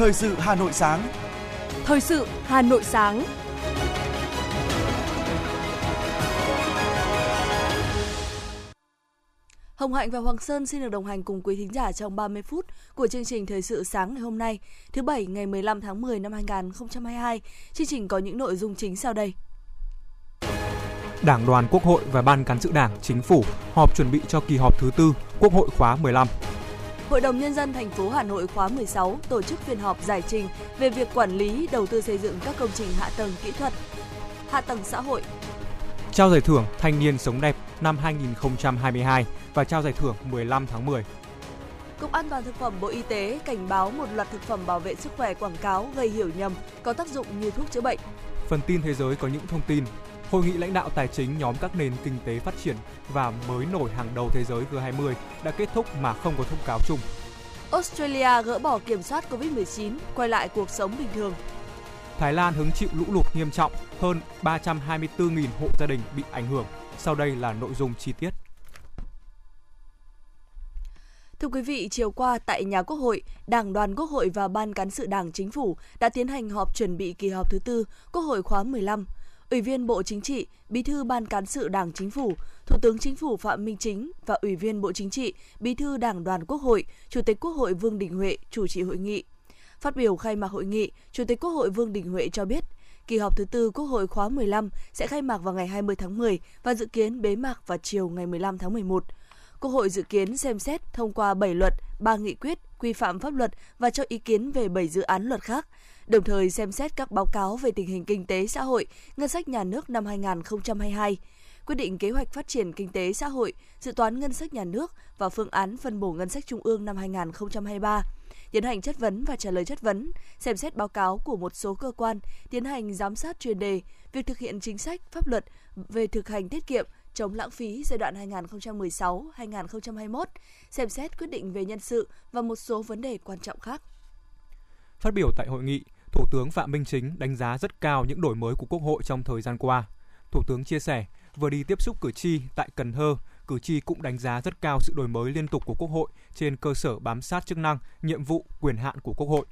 Thời sự Hà Nội sáng. Thời sự Hà Nội sáng. Hồng Hạnh và Hoàng Sơn xin được đồng hành cùng quý thính giả trong 30 phút của chương trình Thời sự sáng ngày hôm nay, thứ Bảy ngày 15 tháng 10 năm 2022. Chương trình có những nội dung chính sau đây. Đảng đoàn Quốc hội và Ban cán sự Đảng, Chính phủ họp chuẩn bị cho kỳ họp thứ tư Quốc hội khóa 15. Hội đồng Nhân dân thành phố Hà Nội khóa 16 tổ chức phiên họp giải trình về việc quản lý đầu tư xây dựng các công trình hạ tầng kỹ thuật, hạ tầng xã hội. Trao giải thưởng Thanh niên sống đẹp năm 2022 và trao giải thưởng 15 tháng 10. Cục An toàn thực phẩm Bộ Y tế cảnh báo một loạt thực phẩm bảo vệ sức khỏe quảng cáo gây hiểu nhầm có tác dụng như thuốc chữa bệnh. Phần tin thế giới có những thông tin Hội nghị lãnh đạo tài chính nhóm các nền kinh tế phát triển và mới nổi hàng đầu thế giới G20 đã kết thúc mà không có thông cáo chung. Australia gỡ bỏ kiểm soát COVID-19, quay lại cuộc sống bình thường. Thái Lan hứng chịu lũ lụt nghiêm trọng, hơn 324.000 hộ gia đình bị ảnh hưởng. Sau đây là nội dung chi tiết. Thưa quý vị, chiều qua tại nhà Quốc hội, Đảng đoàn Quốc hội và Ban cán sự Đảng Chính phủ đã tiến hành họp chuẩn bị kỳ họp thứ tư Quốc hội khóa 15. Ủy viên Bộ Chính trị, Bí thư Ban cán sự Đảng Chính phủ, Thủ tướng Chính phủ Phạm Minh Chính và Ủy viên Bộ Chính trị, Bí thư Đảng đoàn Quốc hội, Chủ tịch Quốc hội Vương Đình Huệ chủ trì hội nghị. Phát biểu khai mạc hội nghị, Chủ tịch Quốc hội Vương Đình Huệ cho biết, kỳ họp thứ tư Quốc hội khóa 15 sẽ khai mạc vào ngày 20 tháng 10 và dự kiến bế mạc vào chiều ngày 15 tháng 11. Quốc hội dự kiến xem xét thông qua 7 luật, 3 nghị quyết, quy phạm pháp luật và cho ý kiến về 7 dự án luật khác, đồng thời xem xét các báo cáo về tình hình kinh tế xã hội, ngân sách nhà nước năm 2022, quyết định kế hoạch phát triển kinh tế xã hội, dự toán ngân sách nhà nước và phương án phân bổ ngân sách trung ương năm 2023 tiến hành chất vấn và trả lời chất vấn, xem xét báo cáo của một số cơ quan, tiến hành giám sát chuyên đề, việc thực hiện chính sách, pháp luật về thực hành tiết kiệm, chống lãng phí giai đoạn 2016-2021, xem xét quyết định về nhân sự và một số vấn đề quan trọng khác. Phát biểu tại hội nghị, Thủ tướng Phạm Minh Chính đánh giá rất cao những đổi mới của Quốc hội trong thời gian qua. Thủ tướng chia sẻ, vừa đi tiếp xúc cử tri tại Cần Thơ, cử tri cũng đánh giá rất cao sự đổi mới liên tục của Quốc hội trên cơ sở bám sát chức năng, nhiệm vụ, quyền hạn của Quốc hội.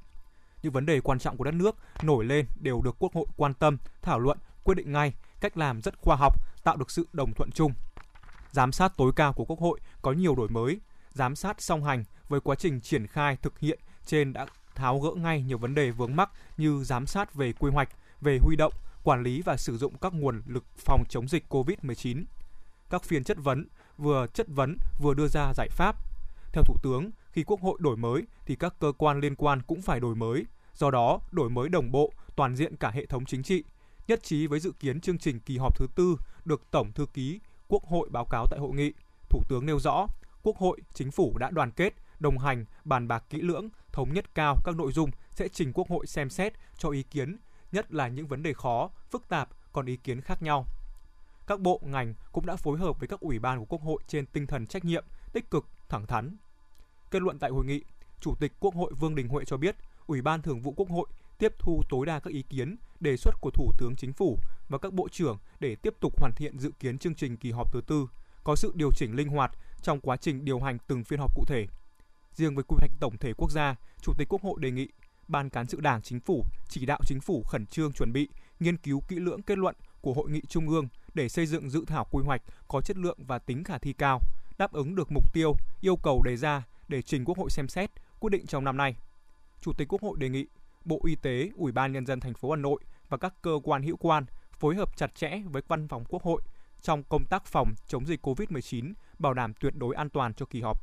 Những vấn đề quan trọng của đất nước nổi lên đều được Quốc hội quan tâm, thảo luận, quyết định ngay, cách làm rất khoa học, tạo được sự đồng thuận chung. Giám sát tối cao của Quốc hội có nhiều đổi mới, giám sát song hành với quá trình triển khai thực hiện trên đã tháo gỡ ngay nhiều vấn đề vướng mắc như giám sát về quy hoạch, về huy động, quản lý và sử dụng các nguồn lực phòng chống dịch COVID-19. Các phiên chất vấn vừa chất vấn vừa đưa ra giải pháp. Theo Thủ tướng, khi Quốc hội đổi mới thì các cơ quan liên quan cũng phải đổi mới. Do đó, đổi mới đồng bộ, toàn diện cả hệ thống chính trị, nhất trí với dự kiến chương trình kỳ họp thứ tư được Tổng thư ký Quốc hội báo cáo tại hội nghị. Thủ tướng nêu rõ, Quốc hội, Chính phủ đã đoàn kết, đồng hành, bàn bạc kỹ lưỡng, thống nhất cao các nội dung sẽ trình Quốc hội xem xét cho ý kiến, nhất là những vấn đề khó, phức tạp còn ý kiến khác nhau. Các bộ ngành cũng đã phối hợp với các ủy ban của Quốc hội trên tinh thần trách nhiệm, tích cực, thẳng thắn. Kết luận tại hội nghị, Chủ tịch Quốc hội Vương Đình Huệ cho biết, Ủy ban Thường vụ Quốc hội tiếp thu tối đa các ý kiến, đề xuất của Thủ tướng Chính phủ và các bộ trưởng để tiếp tục hoàn thiện dự kiến chương trình kỳ họp thứ tư, có sự điều chỉnh linh hoạt trong quá trình điều hành từng phiên họp cụ thể. Riêng với quy hoạch tổng thể quốc gia, Chủ tịch Quốc hội đề nghị Ban cán sự Đảng Chính phủ chỉ đạo Chính phủ khẩn trương chuẩn bị, nghiên cứu kỹ lưỡng kết luận của Hội nghị Trung ương để xây dựng dự thảo quy hoạch có chất lượng và tính khả thi cao, đáp ứng được mục tiêu, yêu cầu đề ra để trình Quốc hội xem xét, quyết định trong năm nay. Chủ tịch Quốc hội đề nghị Bộ Y tế, Ủy ban nhân dân thành phố Hà Nội và các cơ quan hữu quan phối hợp chặt chẽ với Văn phòng Quốc hội trong công tác phòng chống dịch COVID-19, bảo đảm tuyệt đối an toàn cho kỳ họp.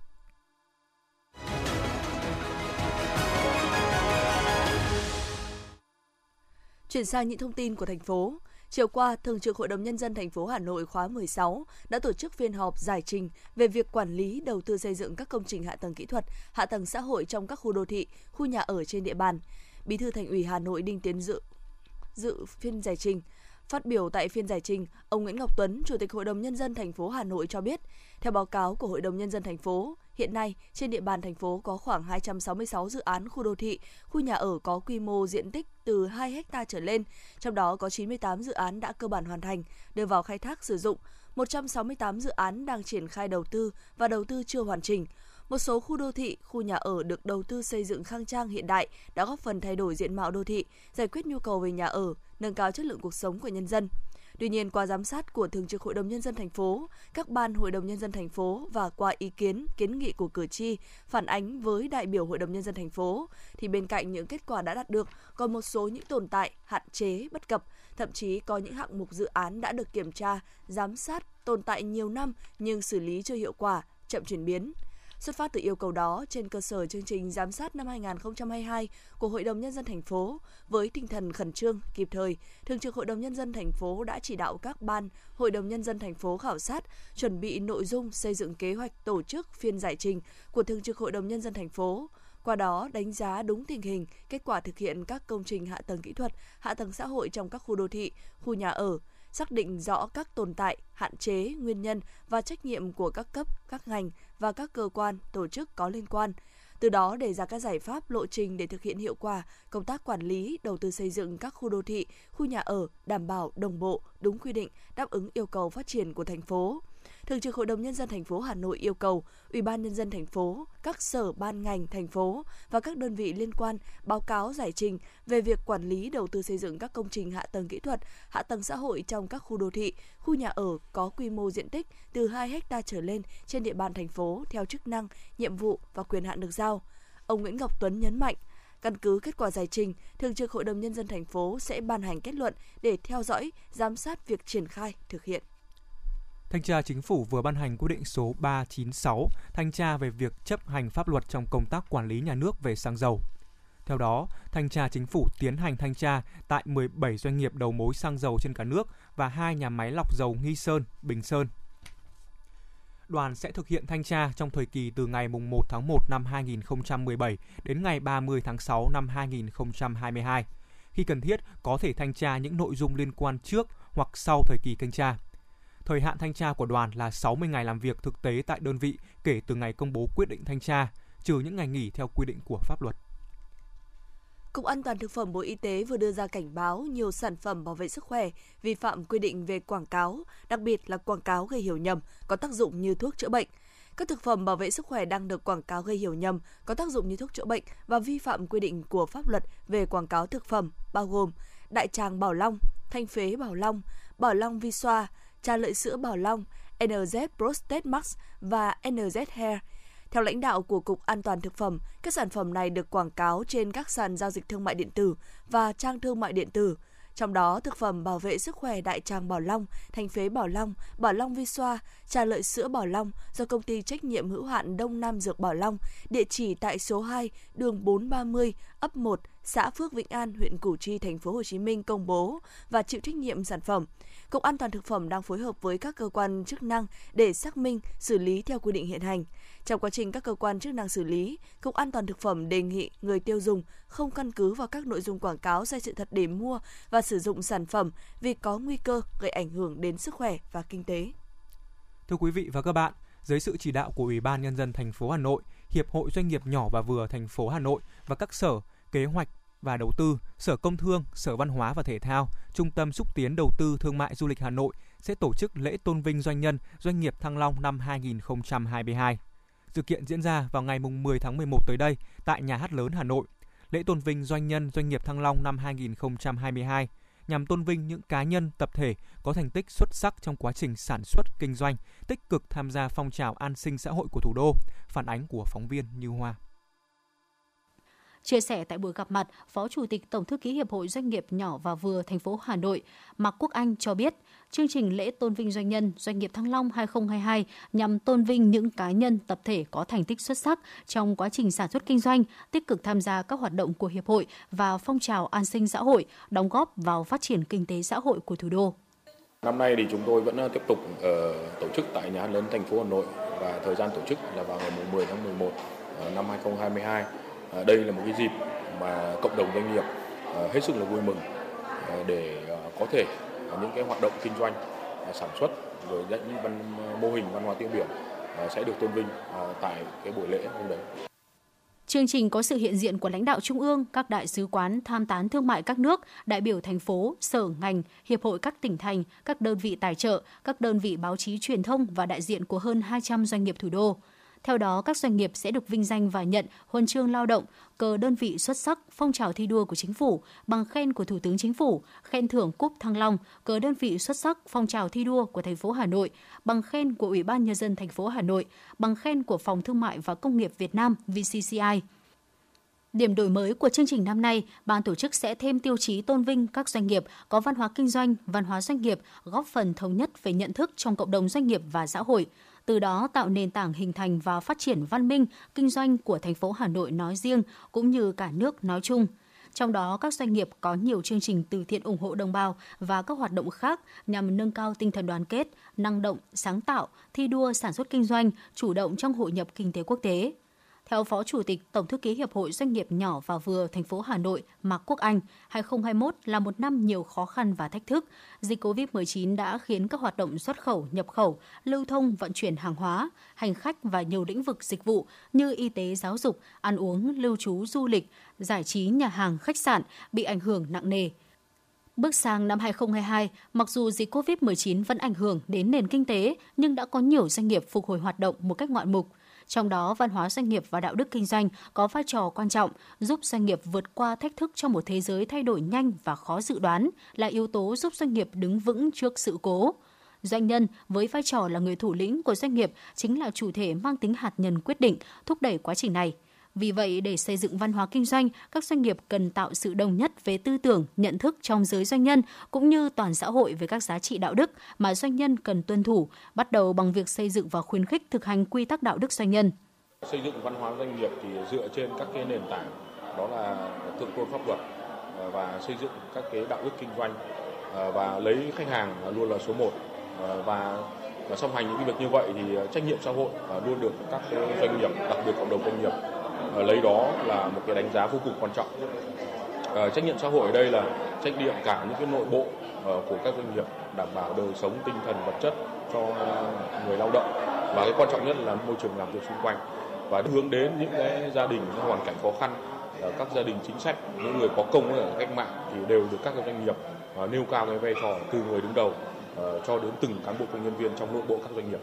Chuyển sang những thông tin của thành phố. Chiều qua, Thường trực Hội đồng Nhân dân thành phố Hà Nội khóa 16 đã tổ chức phiên họp giải trình về việc quản lý đầu tư xây dựng các công trình hạ tầng kỹ thuật, hạ tầng xã hội trong các khu đô thị, khu nhà ở trên địa bàn. Bí thư Thành ủy Hà Nội Đinh Tiến Dự dự phiên giải trình. Phát biểu tại phiên giải trình, ông Nguyễn Ngọc Tuấn, Chủ tịch Hội đồng Nhân dân thành phố Hà Nội cho biết, theo báo cáo của Hội đồng Nhân dân thành phố, hiện nay trên địa bàn thành phố có khoảng 266 dự án khu đô thị, khu nhà ở có quy mô diện tích từ 2 ha trở lên, trong đó có 98 dự án đã cơ bản hoàn thành, đưa vào khai thác sử dụng, 168 dự án đang triển khai đầu tư và đầu tư chưa hoàn chỉnh, một số khu đô thị, khu nhà ở được đầu tư xây dựng khang trang hiện đại đã góp phần thay đổi diện mạo đô thị, giải quyết nhu cầu về nhà ở, nâng cao chất lượng cuộc sống của nhân dân. Tuy nhiên, qua giám sát của Thường trực Hội đồng Nhân dân thành phố, các ban Hội đồng Nhân dân thành phố và qua ý kiến, kiến nghị của cử tri phản ánh với đại biểu Hội đồng Nhân dân thành phố, thì bên cạnh những kết quả đã đạt được, còn một số những tồn tại, hạn chế, bất cập, thậm chí có những hạng mục dự án đã được kiểm tra, giám sát, tồn tại nhiều năm nhưng xử lý chưa hiệu quả, chậm chuyển biến. Xuất phát từ yêu cầu đó, trên cơ sở chương trình giám sát năm 2022 của Hội đồng nhân dân thành phố với tinh thần khẩn trương, kịp thời, Thường trực Hội đồng nhân dân thành phố đã chỉ đạo các ban Hội đồng nhân dân thành phố khảo sát, chuẩn bị nội dung xây dựng kế hoạch tổ chức phiên giải trình của Thường trực Hội đồng nhân dân thành phố qua đó đánh giá đúng tình hình, kết quả thực hiện các công trình hạ tầng kỹ thuật, hạ tầng xã hội trong các khu đô thị, khu nhà ở, xác định rõ các tồn tại, hạn chế, nguyên nhân và trách nhiệm của các cấp, các ngành và các cơ quan, tổ chức có liên quan. Từ đó đề ra các giải pháp lộ trình để thực hiện hiệu quả công tác quản lý, đầu tư xây dựng các khu đô thị, khu nhà ở đảm bảo đồng bộ, đúng quy định, đáp ứng yêu cầu phát triển của thành phố. Thường trực Hội đồng nhân dân thành phố Hà Nội yêu cầu Ủy ban nhân dân thành phố, các sở ban ngành thành phố và các đơn vị liên quan báo cáo giải trình về việc quản lý đầu tư xây dựng các công trình hạ tầng kỹ thuật, hạ tầng xã hội trong các khu đô thị, khu nhà ở có quy mô diện tích từ 2 ha trở lên trên địa bàn thành phố theo chức năng, nhiệm vụ và quyền hạn được giao. Ông Nguyễn Ngọc Tuấn nhấn mạnh, Căn cứ kết quả giải trình, Thường trực Hội đồng Nhân dân thành phố sẽ ban hành kết luận để theo dõi, giám sát việc triển khai, thực hiện. Thanh tra Chính phủ vừa ban hành quyết định số 396 thanh tra về việc chấp hành pháp luật trong công tác quản lý nhà nước về xăng dầu. Theo đó, Thanh tra Chính phủ tiến hành thanh tra tại 17 doanh nghiệp đầu mối xăng dầu trên cả nước và hai nhà máy lọc dầu Nghi Sơn, Bình Sơn. Đoàn sẽ thực hiện thanh tra trong thời kỳ từ ngày 1 tháng 1 năm 2017 đến ngày 30 tháng 6 năm 2022. Khi cần thiết, có thể thanh tra những nội dung liên quan trước hoặc sau thời kỳ thanh tra. Thời hạn thanh tra của đoàn là 60 ngày làm việc thực tế tại đơn vị kể từ ngày công bố quyết định thanh tra, trừ những ngày nghỉ theo quy định của pháp luật. Cục An toàn thực phẩm Bộ Y tế vừa đưa ra cảnh báo nhiều sản phẩm bảo vệ sức khỏe vi phạm quy định về quảng cáo, đặc biệt là quảng cáo gây hiểu nhầm, có tác dụng như thuốc chữa bệnh. Các thực phẩm bảo vệ sức khỏe đang được quảng cáo gây hiểu nhầm, có tác dụng như thuốc chữa bệnh và vi phạm quy định của pháp luật về quảng cáo thực phẩm bao gồm đại tràng bảo long, thanh phế bảo long, bảo long vi xoa, trà lợi sữa Bảo Long, NZ Prostate Max và NZ Hair. Theo lãnh đạo của Cục An toàn Thực phẩm, các sản phẩm này được quảng cáo trên các sàn giao dịch thương mại điện tử và trang thương mại điện tử. Trong đó, thực phẩm bảo vệ sức khỏe đại tràng Bảo Long, thành phế Bảo Long, Bảo Long Vi Xoa, trà lợi sữa Bảo Long do công ty trách nhiệm hữu hạn Đông Nam Dược Bảo Long, địa chỉ tại số 2, đường 430, ấp 1, xã Phước Vĩnh An, huyện Củ Chi, thành phố Hồ Chí Minh công bố và chịu trách nhiệm sản phẩm. Cục An toàn thực phẩm đang phối hợp với các cơ quan chức năng để xác minh, xử lý theo quy định hiện hành. Trong quá trình các cơ quan chức năng xử lý, Cục An toàn thực phẩm đề nghị người tiêu dùng không căn cứ vào các nội dung quảng cáo sai sự thật để mua và sử dụng sản phẩm vì có nguy cơ gây ảnh hưởng đến sức khỏe và kinh tế. Thưa quý vị và các bạn, dưới sự chỉ đạo của Ủy ban nhân dân thành phố Hà Nội, Hiệp hội Doanh nghiệp nhỏ và vừa thành phố Hà Nội và các sở kế hoạch và Đầu tư, Sở Công Thương, Sở Văn hóa và Thể thao, Trung tâm xúc tiến đầu tư thương mại du lịch Hà Nội sẽ tổ chức lễ tôn vinh doanh nhân, doanh nghiệp Thăng Long năm 2022. Sự kiện diễn ra vào ngày 10 tháng 11 tới đây tại Nhà hát lớn Hà Nội. Lễ tôn vinh doanh nhân, doanh nghiệp Thăng Long năm 2022 nhằm tôn vinh những cá nhân, tập thể có thành tích xuất sắc trong quá trình sản xuất, kinh doanh, tích cực tham gia phong trào an sinh xã hội của thủ đô. Phản ánh của phóng viên Như Hoa. Chia sẻ tại buổi gặp mặt, Phó Chủ tịch Tổng thư ký Hiệp hội Doanh nghiệp nhỏ và vừa thành phố Hà Nội, Mạc Quốc Anh cho biết, chương trình lễ tôn vinh doanh nhân Doanh nghiệp Thăng Long 2022 nhằm tôn vinh những cá nhân tập thể có thành tích xuất sắc trong quá trình sản xuất kinh doanh, tích cực tham gia các hoạt động của hiệp hội và phong trào an sinh xã hội, đóng góp vào phát triển kinh tế xã hội của thủ đô. Năm nay thì chúng tôi vẫn ờ, tiếp tục ờ, tổ chức tại nhà hát lớn thành phố Hà Nội và thời gian tổ chức là vào ngày 10 tháng 11 ờ, năm 2022 À, đây là một cái dịp mà cộng đồng doanh nghiệp à, hết sức là vui mừng à, để có thể những cái hoạt động kinh doanh sản xuất rồi những văn, mô hình văn hóa tiêu biểu sẽ được tôn vinh tại cái buổi lễ hôm đấy. Chương trình có sự hiện diện của lãnh đạo trung ương, các đại sứ quán tham tán thương mại các nước, đại biểu thành phố, sở ngành, hiệp hội các tỉnh thành, các đơn vị tài trợ, các đơn vị báo chí truyền thông và đại diện của hơn 200 doanh nghiệp thủ đô. Theo đó, các doanh nghiệp sẽ được vinh danh và nhận huân chương lao động, cờ đơn vị xuất sắc, phong trào thi đua của chính phủ, bằng khen của Thủ tướng Chính phủ, khen thưởng cúp Thăng Long, cờ đơn vị xuất sắc, phong trào thi đua của thành phố Hà Nội, bằng khen của Ủy ban nhân dân thành phố Hà Nội, bằng khen của Phòng Thương mại và Công nghiệp Việt Nam VCCI. Điểm đổi mới của chương trình năm nay, ban tổ chức sẽ thêm tiêu chí tôn vinh các doanh nghiệp có văn hóa kinh doanh, văn hóa doanh nghiệp, góp phần thống nhất về nhận thức trong cộng đồng doanh nghiệp và xã hội từ đó tạo nền tảng hình thành và phát triển văn minh kinh doanh của thành phố Hà Nội nói riêng cũng như cả nước nói chung. Trong đó, các doanh nghiệp có nhiều chương trình từ thiện ủng hộ đồng bào và các hoạt động khác nhằm nâng cao tinh thần đoàn kết, năng động, sáng tạo, thi đua sản xuất kinh doanh, chủ động trong hội nhập kinh tế quốc tế. Theo Phó Chủ tịch Tổng thư ký Hiệp hội Doanh nghiệp nhỏ và vừa thành phố Hà Nội Mạc Quốc Anh, 2021 là một năm nhiều khó khăn và thách thức. Dịch COVID-19 đã khiến các hoạt động xuất khẩu, nhập khẩu, lưu thông, vận chuyển hàng hóa, hành khách và nhiều lĩnh vực dịch vụ như y tế, giáo dục, ăn uống, lưu trú, du lịch, giải trí, nhà hàng, khách sạn bị ảnh hưởng nặng nề. Bước sang năm 2022, mặc dù dịch COVID-19 vẫn ảnh hưởng đến nền kinh tế, nhưng đã có nhiều doanh nghiệp phục hồi hoạt động một cách ngoạn mục – trong đó, văn hóa doanh nghiệp và đạo đức kinh doanh có vai trò quan trọng, giúp doanh nghiệp vượt qua thách thức trong một thế giới thay đổi nhanh và khó dự đoán, là yếu tố giúp doanh nghiệp đứng vững trước sự cố. Doanh nhân với vai trò là người thủ lĩnh của doanh nghiệp chính là chủ thể mang tính hạt nhân quyết định, thúc đẩy quá trình này. Vì vậy, để xây dựng văn hóa kinh doanh, các doanh nghiệp cần tạo sự đồng nhất về tư tưởng, nhận thức trong giới doanh nhân cũng như toàn xã hội về các giá trị đạo đức mà doanh nhân cần tuân thủ, bắt đầu bằng việc xây dựng và khuyến khích thực hành quy tắc đạo đức doanh nhân. Xây dựng văn hóa doanh nghiệp thì dựa trên các cái nền tảng đó là thượng tôn pháp luật ờ, và xây dựng các cái đạo đức kinh doanh ờ, và lấy khách hàng luôn là số 1 ờ, và và song hành những việc như vậy thì trách nhiệm xã hội luôn được các doanh nghiệp đặc biệt cộng đồng doanh nghiệp lấy đó là một cái đánh giá vô cùng quan trọng. À, trách nhiệm xã hội ở đây là trách nhiệm cả những cái nội bộ uh, của các doanh nghiệp đảm bảo đời sống tinh thần vật chất cho người lao động. Và cái quan trọng nhất là môi trường làm việc xung quanh. Và hướng đến những cái gia đình có hoàn cảnh khó khăn ờ, các gia đình chính sách những người có công ở cách mạng thì đều được các doanh nghiệp nêu cao cái vai trò từ người đứng đầu cho đến từng cán bộ công nhân viên trong nội bộ các doanh nghiệp.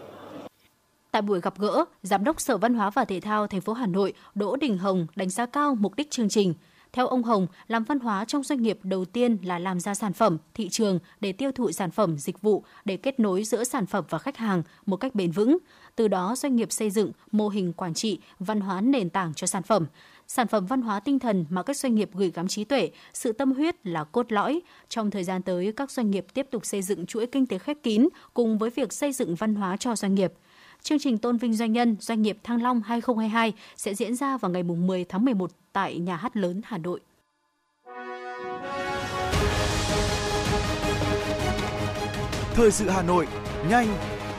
Tại buổi gặp gỡ, Giám đốc Sở Văn hóa và Thể thao thành phố Hà Nội Đỗ Đình Hồng đánh giá cao mục đích chương trình. Theo ông Hồng, làm văn hóa trong doanh nghiệp đầu tiên là làm ra sản phẩm, thị trường để tiêu thụ sản phẩm, dịch vụ để kết nối giữa sản phẩm và khách hàng một cách bền vững. Từ đó doanh nghiệp xây dựng mô hình quản trị, văn hóa nền tảng cho sản phẩm. Sản phẩm văn hóa tinh thần mà các doanh nghiệp gửi gắm trí tuệ, sự tâm huyết là cốt lõi. Trong thời gian tới, các doanh nghiệp tiếp tục xây dựng chuỗi kinh tế khép kín cùng với việc xây dựng văn hóa cho doanh nghiệp. Chương trình tôn vinh doanh nhân doanh nghiệp Thăng Long 2022 sẽ diễn ra vào ngày 10 tháng 11 tại Nhà hát lớn Hà Nội. Thời sự Hà Nội, nhanh,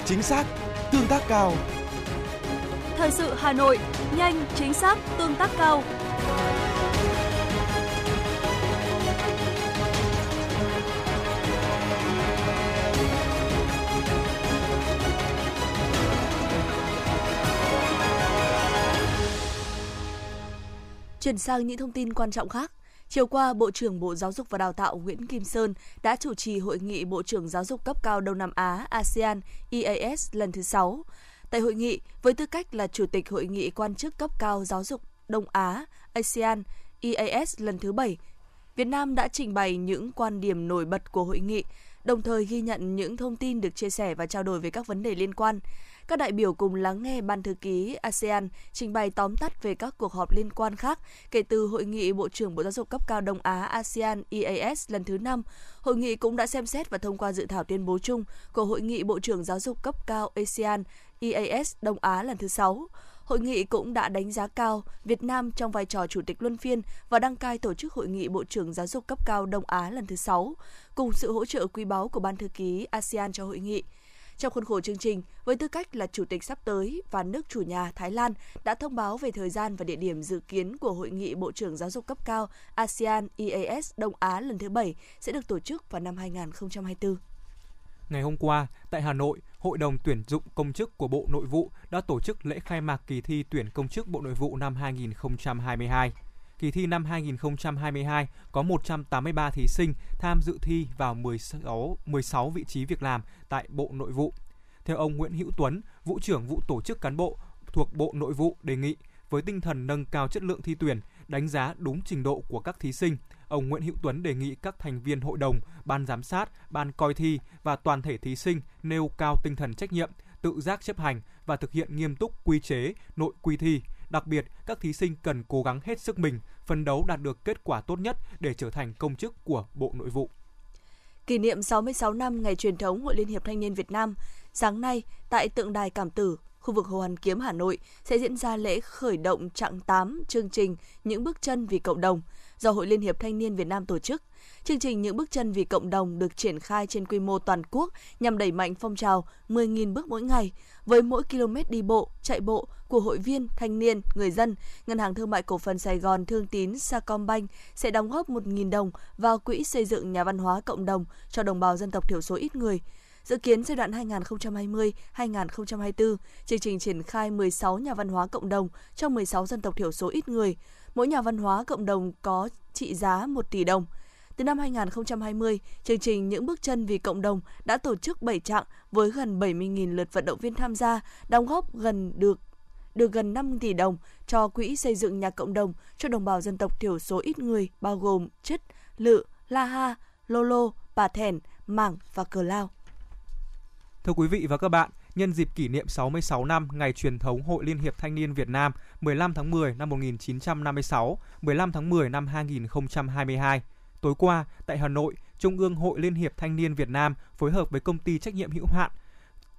chính xác, tương tác cao. Thời sự Hà Nội, nhanh, chính xác, tương tác cao. Chuyển sang những thông tin quan trọng khác. Chiều qua, Bộ trưởng Bộ Giáo dục và Đào tạo Nguyễn Kim Sơn đã chủ trì hội nghị Bộ trưởng Giáo dục cấp cao Đông Nam Á ASEAN EAS lần thứ 6. Tại hội nghị, với tư cách là Chủ tịch Hội nghị quan chức cấp cao giáo dục Đông Á ASEAN EAS lần thứ 7, Việt Nam đã trình bày những quan điểm nổi bật của hội nghị, đồng thời ghi nhận những thông tin được chia sẻ và trao đổi về các vấn đề liên quan. Các đại biểu cùng lắng nghe Ban thư ký ASEAN trình bày tóm tắt về các cuộc họp liên quan khác kể từ Hội nghị Bộ trưởng Bộ Giáo dục cấp cao Đông Á ASEAN EAS lần thứ 5. Hội nghị cũng đã xem xét và thông qua dự thảo tuyên bố chung của Hội nghị Bộ trưởng Giáo dục cấp cao ASEAN EAS Đông Á lần thứ 6. Hội nghị cũng đã đánh giá cao Việt Nam trong vai trò chủ tịch luân phiên và đăng cai tổ chức Hội nghị Bộ trưởng Giáo dục cấp cao Đông Á lần thứ 6, cùng sự hỗ trợ quý báu của Ban thư ký ASEAN cho hội nghị. Trong khuôn khổ chương trình, với tư cách là chủ tịch sắp tới và nước chủ nhà Thái Lan đã thông báo về thời gian và địa điểm dự kiến của hội nghị Bộ trưởng Giáo dục cấp cao ASEAN EAS Đông Á lần thứ 7 sẽ được tổ chức vào năm 2024. Ngày hôm qua, tại Hà Nội, Hội đồng tuyển dụng công chức của Bộ Nội vụ đã tổ chức lễ khai mạc kỳ thi tuyển công chức Bộ Nội vụ năm 2022. Kỳ thi năm 2022 có 183 thí sinh tham dự thi vào 16, 16 vị trí việc làm tại Bộ Nội vụ. Theo ông Nguyễn Hữu Tuấn, vụ trưởng vụ tổ chức cán bộ thuộc Bộ Nội vụ đề nghị với tinh thần nâng cao chất lượng thi tuyển, đánh giá đúng trình độ của các thí sinh, ông Nguyễn Hữu Tuấn đề nghị các thành viên hội đồng, ban giám sát, ban coi thi và toàn thể thí sinh nêu cao tinh thần trách nhiệm, tự giác chấp hành và thực hiện nghiêm túc quy chế, nội quy thi. Đặc biệt, các thí sinh cần cố gắng hết sức mình, phấn đấu đạt được kết quả tốt nhất để trở thành công chức của Bộ Nội vụ. Kỷ niệm 66 năm ngày truyền thống Hội Liên hiệp Thanh niên Việt Nam, sáng nay tại tượng đài Cảm Tử, khu vực Hồ Hoàn Kiếm, Hà Nội sẽ diễn ra lễ khởi động chặng 8 chương trình Những bước chân vì cộng đồng do Hội Liên hiệp Thanh niên Việt Nam tổ chức. Chương trình Những bước chân vì cộng đồng được triển khai trên quy mô toàn quốc nhằm đẩy mạnh phong trào 10.000 bước mỗi ngày. Với mỗi km đi bộ, chạy bộ của hội viên, thanh niên, người dân, Ngân hàng Thương mại Cổ phần Sài Gòn Thương tín Sacombank sẽ đóng góp 1.000 đồng vào quỹ xây dựng nhà văn hóa cộng đồng cho đồng bào dân tộc thiểu số ít người. Dự kiến giai đoạn 2020-2024, chương trình triển khai 16 nhà văn hóa cộng đồng cho 16 dân tộc thiểu số ít người. Mỗi nhà văn hóa cộng đồng có trị giá 1 tỷ đồng. Từ năm 2020, chương trình Những bước chân vì cộng đồng đã tổ chức 7 trạng với gần 70.000 lượt vận động viên tham gia, đóng góp gần được được gần 5 tỷ đồng cho quỹ xây dựng nhà cộng đồng cho đồng bào dân tộc thiểu số ít người bao gồm Chất, Lự, La Ha, Lô Lô, Bà Thèn, Mảng và Cờ Lao. Thưa quý vị và các bạn, nhân dịp kỷ niệm 66 năm ngày truyền thống Hội Liên hiệp Thanh niên Việt Nam 15 tháng 10 năm 1956, 15 tháng 10 năm 2022. Tối qua, tại Hà Nội, Trung ương Hội Liên hiệp Thanh niên Việt Nam phối hợp với công ty trách nhiệm hữu hạn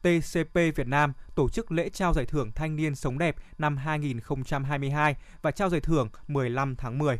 TCP Việt Nam tổ chức lễ trao giải thưởng Thanh niên sống đẹp năm 2022 và trao giải thưởng 15 tháng 10.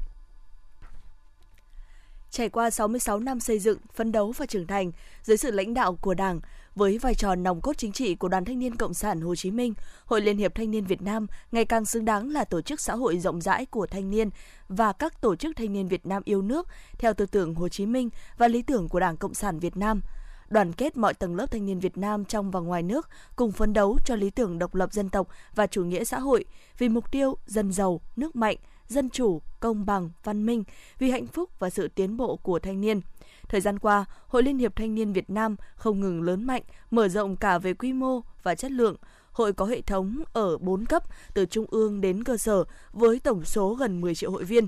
Trải qua 66 năm xây dựng, phấn đấu và trưởng thành dưới sự lãnh đạo của Đảng, với vai trò nòng cốt chính trị của Đoàn Thanh niên Cộng sản Hồ Chí Minh, Hội Liên hiệp Thanh niên Việt Nam ngày càng xứng đáng là tổ chức xã hội rộng rãi của thanh niên và các tổ chức thanh niên Việt Nam yêu nước theo tư tưởng Hồ Chí Minh và lý tưởng của Đảng Cộng sản Việt Nam. Đoàn kết mọi tầng lớp thanh niên Việt Nam trong và ngoài nước cùng phấn đấu cho lý tưởng độc lập dân tộc và chủ nghĩa xã hội vì mục tiêu dân giàu, nước mạnh, dân chủ, công bằng, văn minh, vì hạnh phúc và sự tiến bộ của thanh niên. Thời gian qua, Hội Liên hiệp Thanh niên Việt Nam không ngừng lớn mạnh, mở rộng cả về quy mô và chất lượng. Hội có hệ thống ở 4 cấp, từ trung ương đến cơ sở, với tổng số gần 10 triệu hội viên.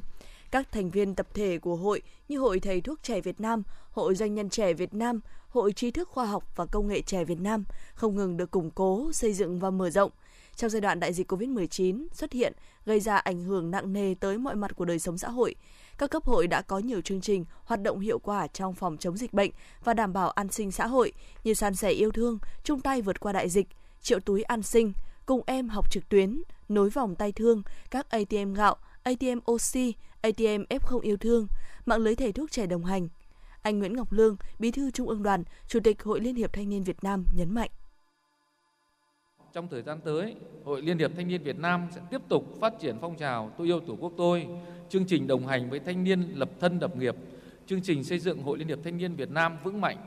Các thành viên tập thể của hội như Hội Thầy Thuốc Trẻ Việt Nam, Hội Doanh nhân Trẻ Việt Nam, Hội Trí thức Khoa học và Công nghệ Trẻ Việt Nam không ngừng được củng cố, xây dựng và mở rộng. Trong giai đoạn đại dịch COVID-19 xuất hiện, gây ra ảnh hưởng nặng nề tới mọi mặt của đời sống xã hội, các cấp hội đã có nhiều chương trình, hoạt động hiệu quả trong phòng chống dịch bệnh và đảm bảo an sinh xã hội như san sẻ yêu thương, chung tay vượt qua đại dịch, triệu túi an sinh, cùng em học trực tuyến, nối vòng tay thương, các ATM gạo, ATM oxy, ATM F0 yêu thương, mạng lưới thầy thuốc trẻ đồng hành. Anh Nguyễn Ngọc Lương, Bí thư Trung ương Đoàn, Chủ tịch Hội Liên hiệp Thanh niên Việt Nam nhấn mạnh. Trong thời gian tới, Hội Liên hiệp Thanh niên Việt Nam sẽ tiếp tục phát triển phong trào Tôi yêu Tổ quốc tôi, chương trình đồng hành với thanh niên lập thân lập nghiệp, chương trình xây dựng Hội Liên hiệp Thanh niên Việt Nam vững mạnh,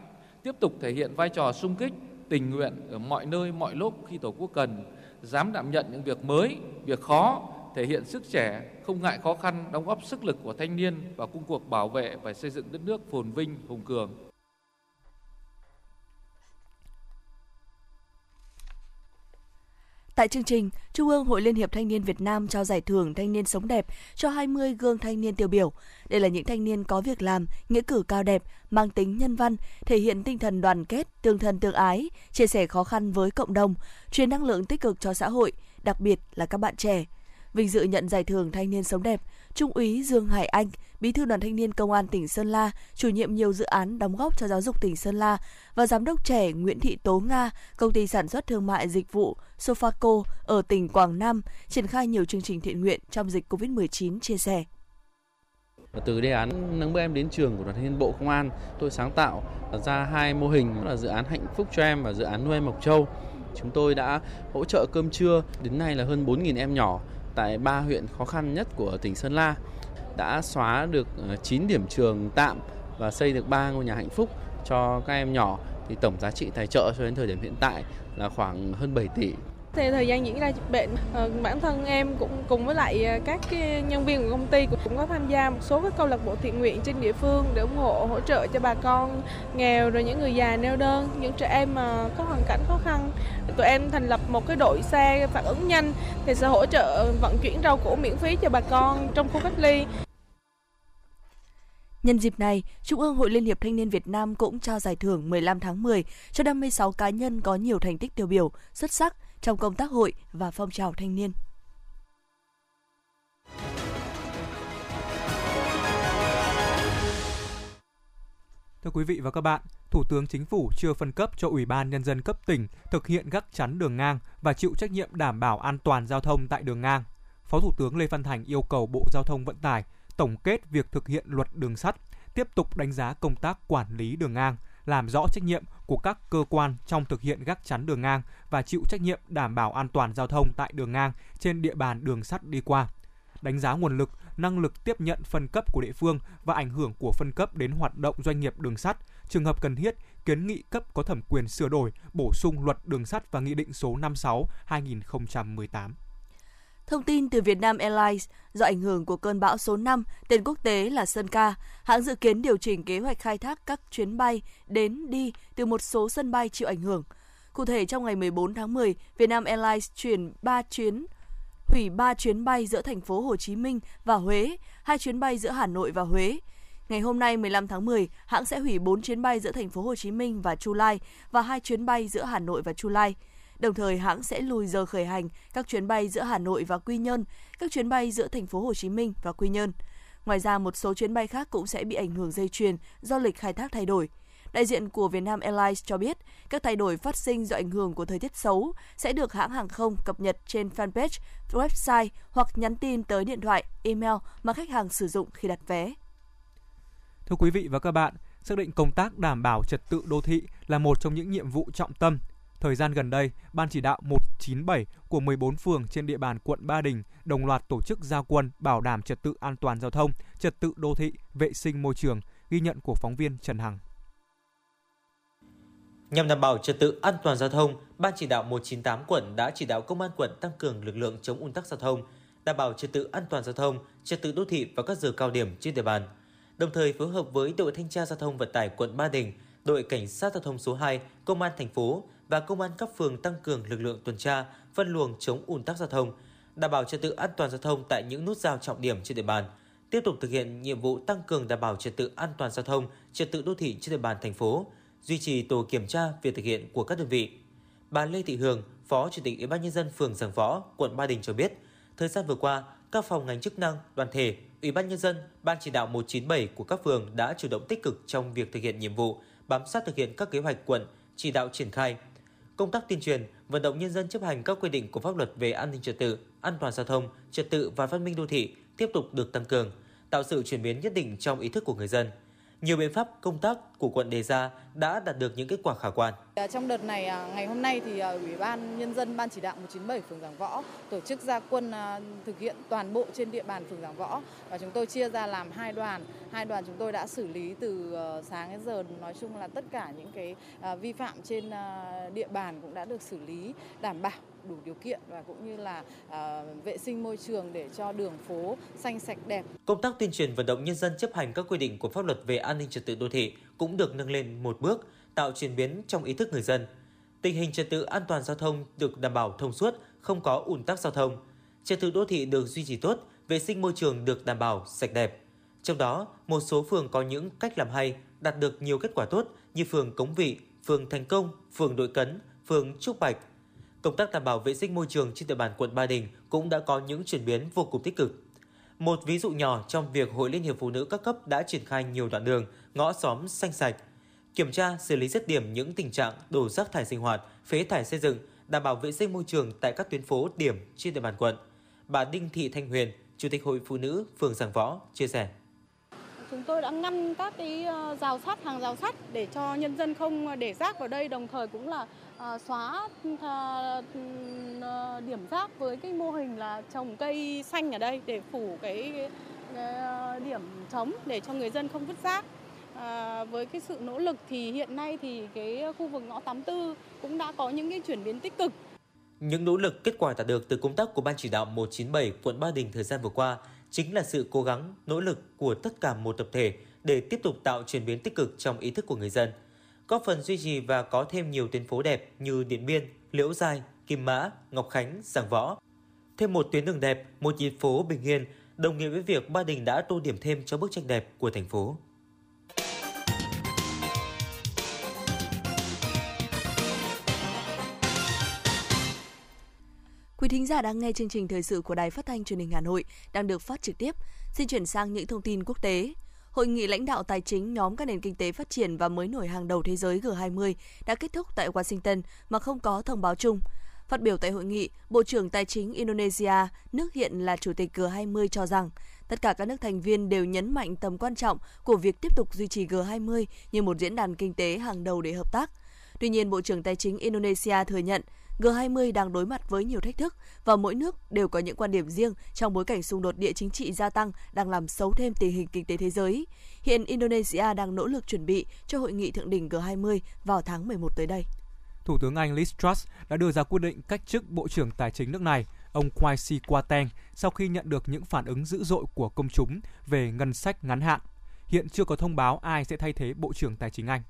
tiếp tục thể hiện vai trò sung kích, tình nguyện ở mọi nơi mọi lúc khi Tổ quốc cần, dám đảm nhận những việc mới, việc khó, thể hiện sức trẻ, không ngại khó khăn, đóng góp sức lực của thanh niên vào công cuộc bảo vệ và xây dựng đất nước phồn vinh, hùng cường. Tại chương trình, Trung ương Hội Liên hiệp Thanh niên Việt Nam trao giải thưởng Thanh niên sống đẹp cho 20 gương thanh niên tiêu biểu. Đây là những thanh niên có việc làm, nghĩa cử cao đẹp, mang tính nhân văn, thể hiện tinh thần đoàn kết, tương thân tương ái, chia sẻ khó khăn với cộng đồng, truyền năng lượng tích cực cho xã hội, đặc biệt là các bạn trẻ. Vinh dự nhận giải thưởng Thanh niên sống đẹp, Trung úy Dương Hải Anh, Bí thư Đoàn Thanh niên Công an tỉnh Sơn La, chủ nhiệm nhiều dự án đóng góp cho giáo dục tỉnh Sơn La và giám đốc trẻ Nguyễn Thị Tố Nga, công ty sản xuất thương mại dịch vụ Sofaco ở tỉnh Quảng Nam, triển khai nhiều chương trình thiện nguyện trong dịch COVID-19 chia sẻ. Từ đề án nâng bước em đến trường của đoàn thanh niên Bộ Công an, tôi sáng tạo ra hai mô hình là dự án Hạnh phúc cho em và dự án nuôi em Mộc Châu. Chúng tôi đã hỗ trợ cơm trưa đến nay là hơn 4.000 em nhỏ tại ba huyện khó khăn nhất của tỉnh Sơn La đã xóa được ờ, 9 điểm trường tạm và xây được 3 ngôi nhà hạnh phúc cho các em nhỏ thì tổng giá trị tài trợ cho đến thời điểm hiện tại là khoảng hơn 7 tỷ. Thì thời gian diễn ra dịch bệnh, ờ, bản thân em cũng cùng với lại ờ, các nhân viên của công ty cũng có tham gia một số các câu lạc bộ thiện nguyện trên địa phương để ủng hộ hỗ trợ cho bà con nghèo rồi những người già neo đơn, những trẻ em mà có hoàn cảnh khó khăn. Tụi em thành lập một cái đội xe phản ứng nhanh thì sẽ hỗ trợ vận chuyển rau củ miễn phí cho bà con trong khu cách ly. Nhân dịp này, Trung ương Hội Liên hiệp Thanh niên Việt Nam cũng trao giải thưởng 15 tháng 10 cho 56 cá nhân có nhiều thành tích tiêu biểu, xuất sắc trong công tác hội và phong trào thanh niên. Thưa quý vị và các bạn, Thủ tướng Chính phủ chưa phân cấp cho Ủy ban Nhân dân cấp tỉnh thực hiện gác chắn đường ngang và chịu trách nhiệm đảm bảo an toàn giao thông tại đường ngang. Phó Thủ tướng Lê Văn Thành yêu cầu Bộ Giao thông Vận tải tổng kết việc thực hiện luật đường sắt, tiếp tục đánh giá công tác quản lý đường ngang, làm rõ trách nhiệm của các cơ quan trong thực hiện gác chắn đường ngang và chịu trách nhiệm đảm bảo an toàn giao thông tại đường ngang trên địa bàn đường sắt đi qua. Đánh giá nguồn lực, năng lực tiếp nhận phân cấp của địa phương và ảnh hưởng của phân cấp đến hoạt động doanh nghiệp đường sắt, trường hợp cần thiết kiến nghị cấp có thẩm quyền sửa đổi, bổ sung luật đường sắt và nghị định số 56/2018. Thông tin từ Vietnam Airlines, do ảnh hưởng của cơn bão số 5, tên quốc tế là Sơn Ca, hãng dự kiến điều chỉnh kế hoạch khai thác các chuyến bay đến đi từ một số sân bay chịu ảnh hưởng. Cụ thể trong ngày 14 tháng 10, Vietnam Airlines chuyển 3 chuyến hủy 3 chuyến bay giữa thành phố Hồ Chí Minh và Huế, hai chuyến bay giữa Hà Nội và Huế. Ngày hôm nay 15 tháng 10, hãng sẽ hủy 4 chuyến bay giữa thành phố Hồ Chí Minh và Chu Lai và hai chuyến bay giữa Hà Nội và Chu Lai. Đồng thời hãng sẽ lùi giờ khởi hành các chuyến bay giữa Hà Nội và Quy Nhơn, các chuyến bay giữa thành phố Hồ Chí Minh và Quy Nhơn. Ngoài ra một số chuyến bay khác cũng sẽ bị ảnh hưởng dây chuyền do lịch khai thác thay đổi. Đại diện của Vietnam Airlines cho biết, các thay đổi phát sinh do ảnh hưởng của thời tiết xấu sẽ được hãng hàng không cập nhật trên fanpage, website hoặc nhắn tin tới điện thoại, email mà khách hàng sử dụng khi đặt vé. Thưa quý vị và các bạn, xác định công tác đảm bảo trật tự đô thị là một trong những nhiệm vụ trọng tâm Thời gian gần đây, Ban chỉ đạo 197 của 14 phường trên địa bàn quận Ba Đình đồng loạt tổ chức gia quân bảo đảm trật tự an toàn giao thông, trật tự đô thị, vệ sinh môi trường, ghi nhận của phóng viên Trần Hằng. Nhằm đảm bảo trật tự an toàn giao thông, Ban chỉ đạo 198 quận đã chỉ đạo công an quận tăng cường lực lượng chống ùn tắc giao thông, đảm bảo trật tự an toàn giao thông, trật tự đô thị vào các giờ cao điểm trên địa bàn. Đồng thời phối hợp với đội thanh tra giao thông vận tải quận Ba Đình, đội cảnh sát giao thông số 2, công an thành phố và công an các phường tăng cường lực lượng tuần tra, phân luồng chống ùn tắc giao thông, đảm bảo trật tự an toàn giao thông tại những nút giao trọng điểm trên địa bàn. Tiếp tục thực hiện nhiệm vụ tăng cường đảm bảo trật tự an toàn giao thông, trật tự đô thị trên địa bàn thành phố, duy trì tổ kiểm tra việc thực hiện của các đơn vị. Bà Lê Thị Hường, Phó Chủ tịch Ủy ban nhân dân phường Giảng Võ, quận Ba Đình cho biết, thời gian vừa qua, các phòng ngành chức năng, đoàn thể, Ủy ban nhân dân, ban chỉ đạo 197 của các phường đã chủ động tích cực trong việc thực hiện nhiệm vụ, bám sát thực hiện các kế hoạch quận, chỉ đạo triển khai, công tác tuyên truyền, vận động nhân dân chấp hành các quy định của pháp luật về an ninh trật tự, an toàn giao thông, trật tự và văn minh đô thị tiếp tục được tăng cường, tạo sự chuyển biến nhất định trong ý thức của người dân. Nhiều biện pháp công tác của quận đề ra đã đạt được những kết quả khả quan. Trong đợt này, à, ngày hôm nay thì à, Ủy ban Nhân dân Ban chỉ đạo 197 phường Giảng Võ tổ chức gia quân à, thực hiện toàn bộ trên địa bàn phường Giảng Võ và chúng tôi chia ra làm hai đoàn. Hai đoàn chúng tôi đã xử lý từ ờ, sáng đến giờ nói chung là tất cả những cái vi phạm trên địa bàn cũng đã được xử lý đảm bảo đủ điều kiện và cũng như là uh, vệ sinh môi trường để cho đường phố xanh sạch đẹp. Công tác tuyên truyền vận động nhân dân chấp hành các quy định của pháp luật về an ninh trật tự đô thị cũng được nâng lên một bước, tạo chuyển biến trong ý thức người dân. Tình hình trật tự an toàn giao thông được đảm bảo thông suốt, không có ùn tắc giao thông. Trật tự đô thị được duy trì tốt, vệ sinh môi trường được đảm bảo sạch đẹp. Trong đó, một số phường có những cách làm hay, đạt được nhiều kết quả tốt như phường Cống Vị, phường Thành Công, phường Đội Cấn, phường Trúc Bạch, công tác đảm bảo vệ sinh môi trường trên địa bàn quận Ba Đình cũng đã có những chuyển biến vô cùng tích cực. Một ví dụ nhỏ trong việc Hội Liên hiệp Phụ nữ các cấp đã triển khai nhiều đoạn đường, ngõ xóm xanh sạch, kiểm tra xử lý dứt điểm những tình trạng đổ rác thải sinh hoạt, phế thải xây dựng, đảm bảo vệ sinh môi trường tại các tuyến phố điểm trên địa bàn quận. Bà Đinh Thị Thanh Huyền, Chủ tịch Hội Phụ nữ phường Giảng Võ chia sẻ. Chúng tôi đã ngăn các cái ờ, rào sắt, hàng rào sắt để cho nhân dân không để rác vào đây, đồng thời cũng là ờ, xóa ờ, điểm rác với cái mô hình là trồng cây xanh ở đây để phủ cái, điểm trống để cho người dân không vứt rác. À, với cái sự nỗ lực thì hiện nay thì cái khu vực ngõ 84 cũng đã có những cái chuyển biến tích cực. Những nỗ lực kết quả đạt được từ công tác của Ban chỉ đạo 197 quận Ba Đình thời gian vừa qua chính là sự cố gắng, nỗ lực của tất cả một tập thể để tiếp tục tạo chuyển biến tích cực trong ý thức của người dân, góp phần duy trì và có thêm nhiều tuyến phố đẹp như Điện Biên, Liễu Giai, Kim Mã, Ngọc Khánh, Giảng Võ. Thêm một tuyến đường đẹp, một nhịp phố bình yên, đồng nghĩa với việc Ba Đình đã tô điểm thêm cho bức tranh đẹp của thành phố. Quý thính giả đang nghe chương trình thời sự của Đài Phát thanh Truyền hình Hà Nội đang được phát trực tiếp. Xin chuyển sang những thông tin quốc tế. Hội nghị lãnh đạo tài chính nhóm các nền kinh tế phát triển và mới nổi hàng đầu thế giới G20 đã kết thúc tại Washington mà không có thông báo chung. Phát biểu tại hội nghị, Bộ trưởng Tài chính Indonesia, nước hiện là chủ tịch G20 cho rằng tất cả các nước thành viên đều nhấn mạnh tầm quan trọng của việc tiếp tục duy trì G20 như một diễn đàn kinh tế hàng đầu để hợp tác. Tuy nhiên, Bộ trưởng Tài chính Indonesia thừa nhận G20 đang đối mặt với nhiều thách thức và mỗi nước đều có những quan điểm riêng trong bối cảnh xung đột địa chính trị gia tăng đang làm xấu thêm tình hình kinh tế thế giới. Hiện Indonesia đang nỗ lực chuẩn bị cho hội nghị thượng đỉnh G20 vào tháng 11 tới đây. Thủ tướng Anh Liz Truss đã đưa ra quyết định cách chức Bộ trưởng Tài chính nước này, ông Kwasi Kwarteng, sau khi nhận được những phản ứng dữ dội của công chúng về ngân sách ngắn hạn. Hiện chưa có thông báo ai sẽ thay thế Bộ trưởng Tài chính Anh.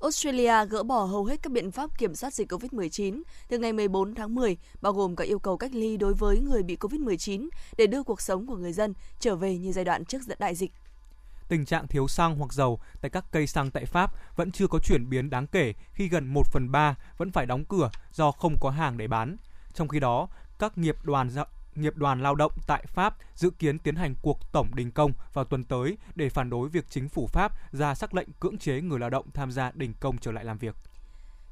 Australia gỡ bỏ hầu hết các biện pháp kiểm soát dịch COVID-19 từ ngày 14 tháng 10, bao gồm cả yêu cầu cách ly đối với người bị COVID-19 để đưa cuộc sống của người dân trở về như giai đoạn trước đại dịch. Tình trạng thiếu xăng hoặc dầu tại các cây xăng tại Pháp vẫn chưa có chuyển biến đáng kể khi gần 1 phần 3 vẫn phải đóng cửa do không có hàng để bán. Trong khi đó, các nghiệp đoàn nghiệp đoàn lao động tại Pháp dự kiến tiến hành cuộc tổng đình công vào tuần tới để phản đối việc chính phủ Pháp ra sắc lệnh cưỡng chế người lao động tham gia đình công trở lại làm việc.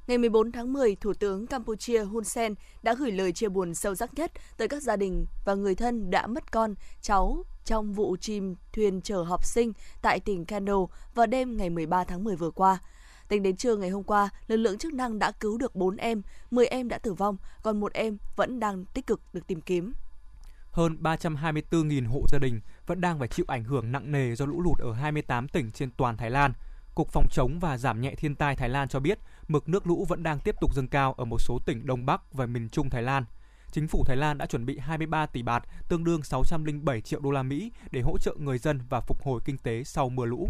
Ngày 14 tháng 10, Thủ tướng Campuchia Hun Sen đã gửi lời chia buồn sâu sắc nhất tới các gia đình và người thân đã mất con, cháu trong vụ chìm thuyền chở học sinh tại tỉnh Kano vào đêm ngày 13 tháng 10 vừa qua. Tính đến trưa ngày hôm qua, lực lượng chức năng đã cứu được 4 em, 10 em đã tử vong, còn một em vẫn đang tích cực được tìm kiếm hơn 324.000 hộ gia đình vẫn đang phải chịu ảnh hưởng nặng nề do lũ lụt ở 28 tỉnh trên toàn Thái Lan. Cục Phòng chống và Giảm nhẹ thiên tai Thái Lan cho biết mực nước lũ vẫn đang tiếp tục dâng cao ở một số tỉnh Đông Bắc và miền Trung Thái Lan. Chính phủ Thái Lan đã chuẩn bị 23 tỷ bạt, tương đương 607 triệu đô la Mỹ để hỗ trợ người dân và phục hồi kinh tế sau mưa lũ.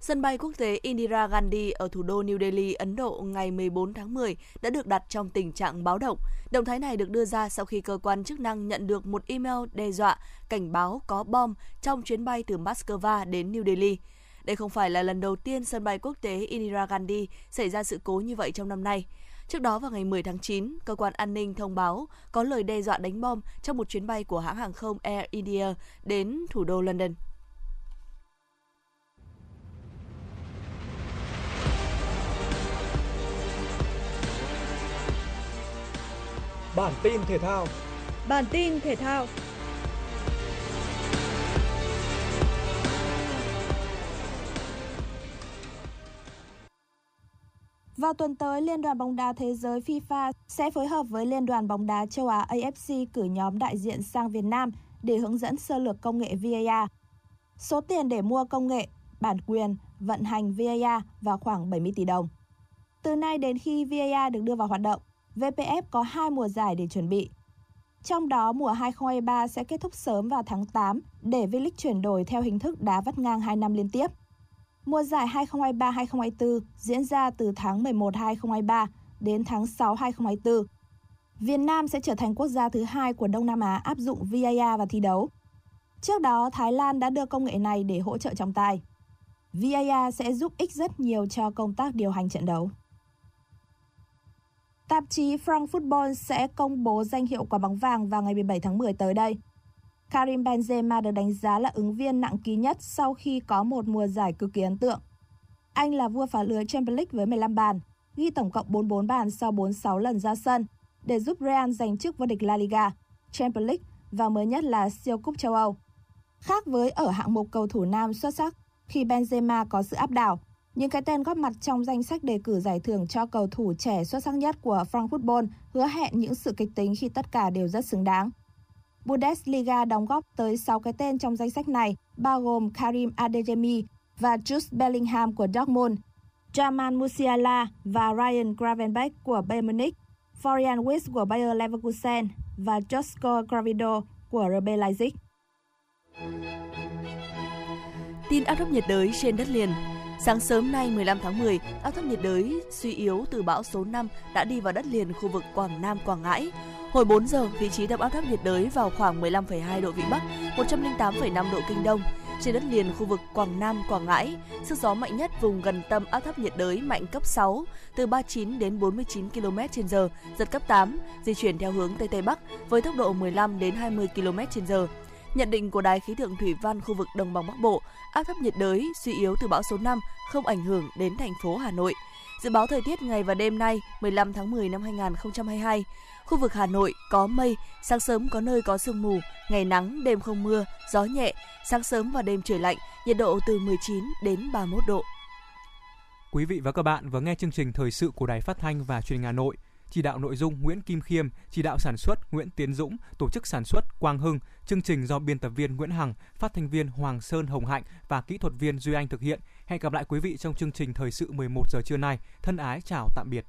Sân bay quốc tế Indira Gandhi ở thủ đô New Delhi, Ấn Độ ngày 14 tháng 10 đã được đặt trong tình trạng báo động. Động thái này được đưa ra sau khi cơ quan chức năng nhận được một email đe dọa cảnh báo có bom trong chuyến bay từ Moscow đến New Delhi. Đây không phải là lần đầu tiên sân bay quốc tế Indira Gandhi xảy ra sự cố như vậy trong năm nay. Trước đó vào ngày 10 tháng 9, cơ quan an ninh thông báo có lời đe dọa đánh bom trong một chuyến bay của hãng hàng không Air India đến thủ đô London. Bản tin thể thao. Bản tin thể thao. Vào tuần tới, Liên đoàn bóng đá thế giới FIFA sẽ phối hợp với Liên đoàn bóng đá châu Á AFC cử nhóm đại diện sang Việt Nam để hướng dẫn sơ lược công nghệ VAR. Số tiền để mua công nghệ, bản quyền, vận hành VAR vào khoảng 70 tỷ đồng. Từ nay đến khi VAR được đưa vào hoạt động, VPF có hai mùa giải để chuẩn bị. Trong đó, mùa 2023 sẽ kết thúc sớm vào tháng 8 để V-League chuyển đổi theo hình thức đá vắt ngang 2 năm liên tiếp. Mùa giải 2023-2024 diễn ra từ tháng 11 2023 đến tháng 6 2024. Việt Nam sẽ trở thành quốc gia thứ hai của Đông Nam Á áp dụng VAR vào thi đấu. Trước đó, Thái Lan đã đưa công nghệ này để hỗ trợ trọng tài. VAR sẽ giúp ích rất nhiều cho công tác điều hành trận đấu. Tạp chí Frank Football sẽ công bố danh hiệu quả bóng vàng vào ngày 17 tháng 10 tới đây. Karim Benzema được đánh giá là ứng viên nặng ký nhất sau khi có một mùa giải cực kỳ ấn tượng. Anh là vua phá lưới Champions League với 15 bàn, ghi tổng cộng 44 bàn sau 46 lần ra sân để giúp Real giành chức vô địch La Liga, Champions League và mới nhất là siêu cúp châu Âu. Khác với ở hạng mục cầu thủ nam xuất sắc, khi Benzema có sự áp đảo, những cái tên góp mặt trong danh sách đề cử giải thưởng cho cầu thủ trẻ xuất sắc nhất của France Football hứa hẹn những sự kịch tính khi tất cả đều rất xứng đáng. Bundesliga đóng góp tới 6 cái tên trong danh sách này, bao gồm Karim Adeyemi và Jude Bellingham của Dortmund, Jamal Musiala và Ryan Gravenberch của Bayern Munich. Florian Wirtz của Bayer Leverkusen và Josko Gravido của RB Leipzig. Tin áp thấp nhiệt đới trên đất liền Sáng sớm nay 15 tháng 10, áp thấp nhiệt đới suy yếu từ bão số 5 đã đi vào đất liền khu vực Quảng Nam, Quảng Ngãi. Hồi 4 giờ, vị trí tâm áp thấp nhiệt đới vào khoảng 15,2 độ Vĩ Bắc, 108,5 độ Kinh Đông. Trên đất liền khu vực Quảng Nam, Quảng Ngãi, sức gió mạnh nhất vùng gần tâm áp thấp nhiệt đới mạnh cấp 6, từ 39 đến 49 km/h, giật cấp 8, di chuyển theo hướng Tây Tây Bắc với tốc độ 15 đến 20 km/h. Nhận định của Đài khí tượng thủy văn khu vực Đồng bằng Bắc Bộ, áp thấp nhiệt đới suy yếu từ bão số 5 không ảnh hưởng đến thành phố Hà Nội. Dự báo thời tiết ngày và đêm nay, 15 tháng 10 năm 2022, khu vực Hà Nội có mây, sáng sớm có nơi có sương mù, ngày nắng, đêm không mưa, gió nhẹ, sáng sớm và đêm trời lạnh, nhiệt độ từ 19 đến 31 độ. Quý vị và các bạn vừa nghe chương trình thời sự của Đài Phát thanh và Truyền hình Hà Nội chỉ đạo nội dung Nguyễn Kim Khiêm, chỉ đạo sản xuất Nguyễn Tiến Dũng, tổ chức sản xuất Quang Hưng, chương trình do biên tập viên Nguyễn Hằng, phát thanh viên Hoàng Sơn Hồng Hạnh và kỹ thuật viên Duy Anh thực hiện. Hẹn gặp lại quý vị trong chương trình thời sự 11 giờ trưa nay. Thân ái chào tạm biệt.